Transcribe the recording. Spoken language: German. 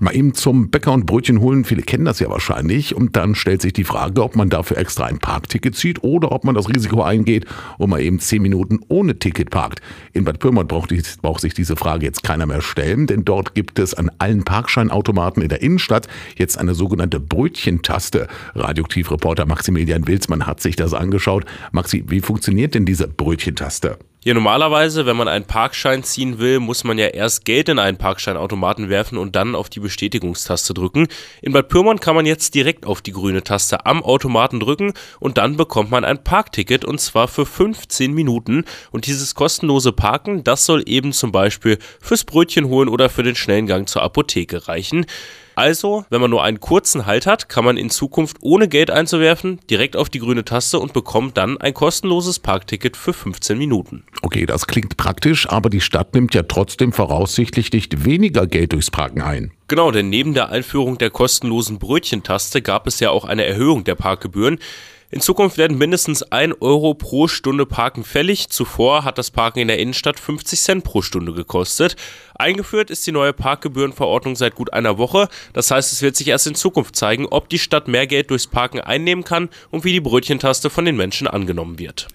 Mal eben zum Bäcker und Brötchen holen, viele kennen das ja wahrscheinlich. Und dann stellt sich die Frage, ob man dafür extra ein Parkticket zieht oder ob man das Risiko eingeht und mal eben zehn Minuten ohne Ticket parkt. In Bad Pyrmont braucht, braucht sich diese Frage jetzt keiner mehr stellen, denn dort gibt es an allen Parkscheinautomaten in der Innenstadt jetzt eine sogenannte Brötchentaste. Radioaktivreporter Maximilian Wilsmann hat sich das angeschaut. Maxi, wie funktioniert denn diese Brötchentaste? Ja, normalerweise, wenn man einen Parkschein ziehen will, muss man ja erst Geld in einen Parkscheinautomaten werfen und dann auf die Bestätigungstaste drücken. In Bad Pyrmont kann man jetzt direkt auf die grüne Taste am Automaten drücken und dann bekommt man ein Parkticket und zwar für 15 Minuten. Und dieses kostenlose Parken, das soll eben zum Beispiel fürs Brötchen holen oder für den schnellen Gang zur Apotheke reichen. Also, wenn man nur einen kurzen Halt hat, kann man in Zukunft ohne Geld einzuwerfen direkt auf die grüne Taste und bekommt dann ein kostenloses Parkticket für 15 Minuten. Okay, das klingt praktisch, aber die Stadt nimmt ja trotzdem voraussichtlich nicht weniger Geld durchs Parken ein. Genau, denn neben der Einführung der kostenlosen Brötchentaste gab es ja auch eine Erhöhung der Parkgebühren. In Zukunft werden mindestens 1 Euro pro Stunde Parken fällig. Zuvor hat das Parken in der Innenstadt 50 Cent pro Stunde gekostet. Eingeführt ist die neue Parkgebührenverordnung seit gut einer Woche. Das heißt, es wird sich erst in Zukunft zeigen, ob die Stadt mehr Geld durchs Parken einnehmen kann und wie die Brötchentaste von den Menschen angenommen wird.